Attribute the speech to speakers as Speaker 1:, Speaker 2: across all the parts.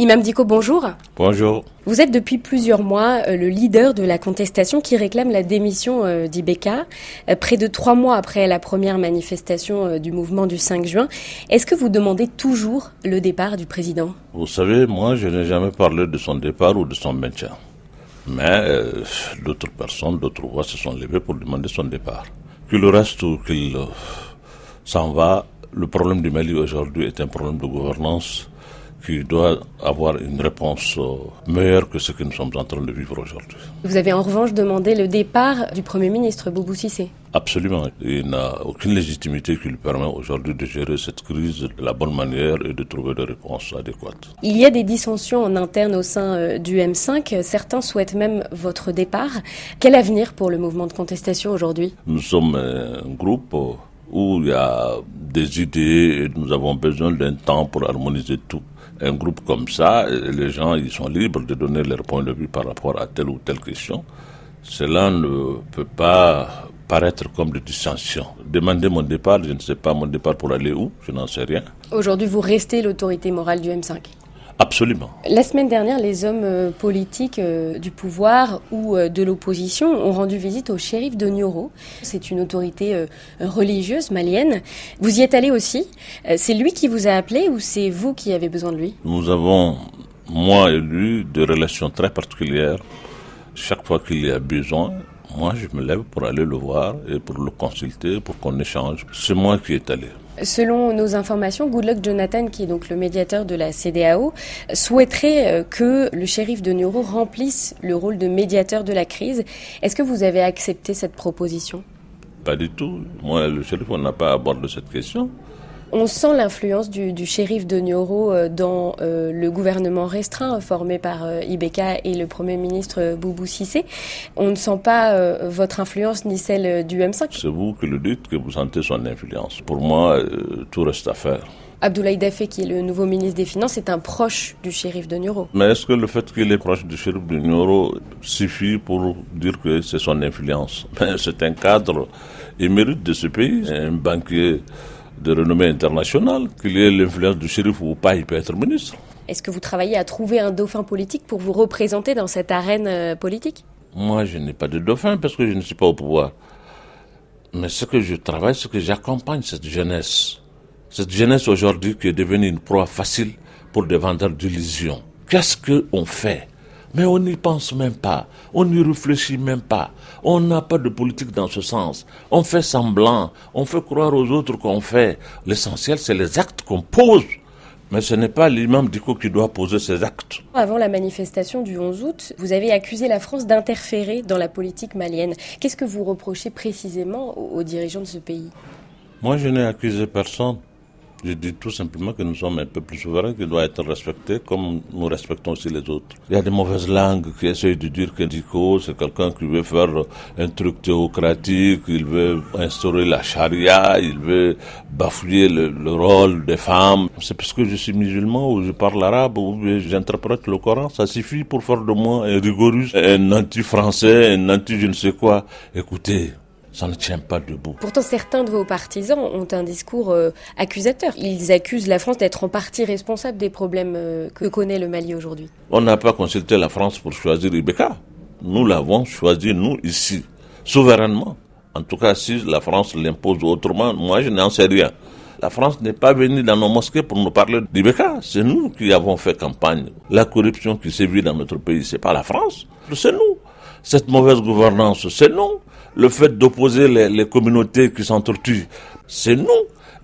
Speaker 1: Imam Diko, bonjour.
Speaker 2: Bonjour.
Speaker 1: Vous êtes depuis plusieurs mois euh, le leader de la contestation qui réclame la démission euh, d'Ibeka, euh, près de trois mois après la première manifestation du mouvement du 5 juin. Est-ce que vous demandez toujours le départ du président?
Speaker 2: Vous savez, moi, je n'ai jamais parlé de son départ ou de son maintien. Mais d'autres personnes, d'autres voix se sont levées pour demander son départ. Qu'il reste ou qu'il s'en va, le problème du Mali aujourd'hui est un problème de gouvernance qui doit avoir une réponse euh, meilleure que ce que nous sommes en train de vivre aujourd'hui.
Speaker 1: Vous avez en revanche demandé le départ du Premier ministre Boubou Sissé.
Speaker 2: Absolument. Il n'a aucune légitimité qui lui permet aujourd'hui de gérer cette crise de la bonne manière et de trouver des réponses adéquates.
Speaker 1: Il y a des dissensions en interne au sein euh, du M5. Certains souhaitent même votre départ. Quel avenir pour le mouvement de contestation aujourd'hui?
Speaker 2: Nous sommes un groupe où il y a des idées et nous avons besoin d'un temps pour harmoniser tout un groupe comme ça, les gens ils sont libres de donner leur point de vue par rapport à telle ou telle question. Cela ne peut pas paraître comme des dissensions. Demander mon départ, je ne sais pas mon départ pour aller où, je n'en sais rien.
Speaker 1: Aujourd'hui, vous restez l'autorité morale du M5
Speaker 2: Absolument.
Speaker 1: La semaine dernière, les hommes euh, politiques euh, du pouvoir ou euh, de l'opposition ont rendu visite au shérif de Nioro. C'est une autorité religieuse malienne. Vous y êtes allé aussi. C'est lui qui vous a appelé ou c'est vous qui avez besoin de lui?
Speaker 2: Nous avons, moi et lui, des relations très particulières. Chaque fois qu'il y a besoin, moi je me lève pour aller le voir et pour le consulter, pour qu'on échange. C'est moi qui est allé.
Speaker 1: Selon nos informations, Goodluck Jonathan, qui est donc le médiateur de la CDAO, souhaiterait euh, que le shérif de Neuro remplisse le rôle de médiateur de la crise. Est-ce que vous avez accepté cette proposition?
Speaker 2: Pas du tout. Moi, le shérif, on n'a pas abordé cette question.
Speaker 1: On sent l'influence du, shérif de Nioro euh, dans euh, le gouvernement restreint formé par euh, Ibeka et le Premier ministre Boubou Sissé. On ne sent pas votre influence ni celle du M5.
Speaker 2: C'est vous qui le dites que vous sentez son influence. Pour moi, tout reste à faire.
Speaker 1: Abdoulaye Dafé, qui est le nouveau ministre des Finances, est un proche du shérif de Nioro.
Speaker 2: Mais est-ce que le fait qu'il est proche du shérif de Nioro suffit pour dire que c'est son influence? C'est un cadre émérite de ce pays, un banquier de renommée internationale, qu'il ait l'influence du shérif ou pas, il peut être ministre.
Speaker 1: Est-ce que vous travaillez à trouver un dauphin politique pour vous représenter dans cette arène euh, politique?
Speaker 2: Moi, je n'ai pas de dauphin parce que je ne suis pas au pouvoir. Mais ce que je travaille, c'est que j'accompagne cette jeunesse. Cette jeunesse aujourd'hui qui est devenue une proie facile pour des vendeurs d'illusions. Qu'est-ce qu'on fait? Mais on n'y pense même pas, on n'y réfléchit même pas. On n'a pas de politique dans ce sens. On fait semblant, on fait croire aux autres qu'on fait. L'essentiel, c'est les actes qu'on pose. Mais ce n'est pas l'imam Diko qui doit poser ces actes.
Speaker 1: Avant la manifestation du 11 août, vous avez accusé la France d'interférer dans la politique malienne. Qu'est-ce que vous reprochez précisément aux dirigeants de ce pays?
Speaker 2: Moi, je n'ai accusé personne. Je dis tout simplement que nous sommes un peuple souverain qui doit être respecté comme nous respectons aussi les autres. Il y a des mauvaises langues qui essayent de dire que Diko, c'est quelqu'un qui veut faire un truc théocratique, il veut instaurer la charia, il veut bafouiller le, rôle des femmes. C'est parce que je suis musulman ou je parle arabe ou j'interprète le Coran. Ça suffit pour faire de moi un rigoriste, un anti-français, un anti-je ne sais quoi. Écoutez, ça ne tient pas debout.
Speaker 1: Pourtant, certains de vos partisans ont un discours euh, accusateur. Ils accusent la France d'être en partie responsable des problèmes euh, que connaît le Mali aujourd'hui.
Speaker 2: On n'a pas consulté la France pour choisir Ibeka. Nous l'avons choisi, nous, ici, souverainement. En tout cas, si la France l'impose autrement, moi, je n'en sais rien. La France n'est pas venue dans nos mosquées pour nous parler d'Ibeka. C'est nous qui avons fait campagne. La corruption qui sévit dans notre pays, c'est pas la France. C'est nous. Cette mauvaise gouvernance, c'est nous le fait d'opposer les, communautés qui s'entretuent, c'est nous.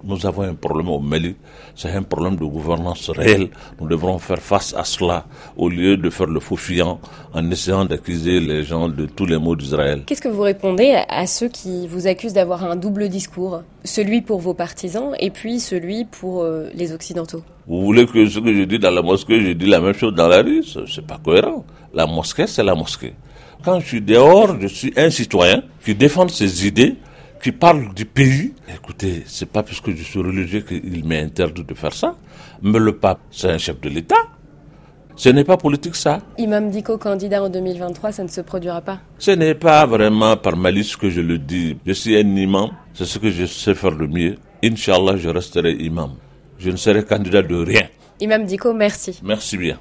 Speaker 2: Nous avons un problème au Mali, c'est un problème de gouvernance réelle. Nous devrons faire face à cela au lieu de faire le faux fuyant en essayant d'accuser les gens de tous les maux d'Israël.
Speaker 1: Qu'est-ce que vous répondez à ceux qui vous accusent d'avoir un double discours Celui pour vos partisans et puis celui pour euh, les Occidentaux?
Speaker 2: Vous voulez que ce que je dis dans la mosquée, je dis la même chose dans la rue? C'est pas cohérent. La mosquée, c'est la mosquée. Quand je suis dehors, je suis un citoyen qui défend ses idées, qui parle du pays. Écoutez, c'est pas parce que je suis religieux qu'il m'est interdit de faire ça. Mais le pape, c'est un chef de l'État. Ce n'est pas politique ça.
Speaker 1: Imam Diko, candidat en 2023, ça ne se produira pas.
Speaker 2: Ce n'est pas vraiment par malice que je le dis. Je suis un imam, c'est ce que je sais faire le mieux. Inch'Allah, je resterai imam. Je ne serai candidat de rien.
Speaker 1: Imam Diko, merci.
Speaker 2: Merci bien.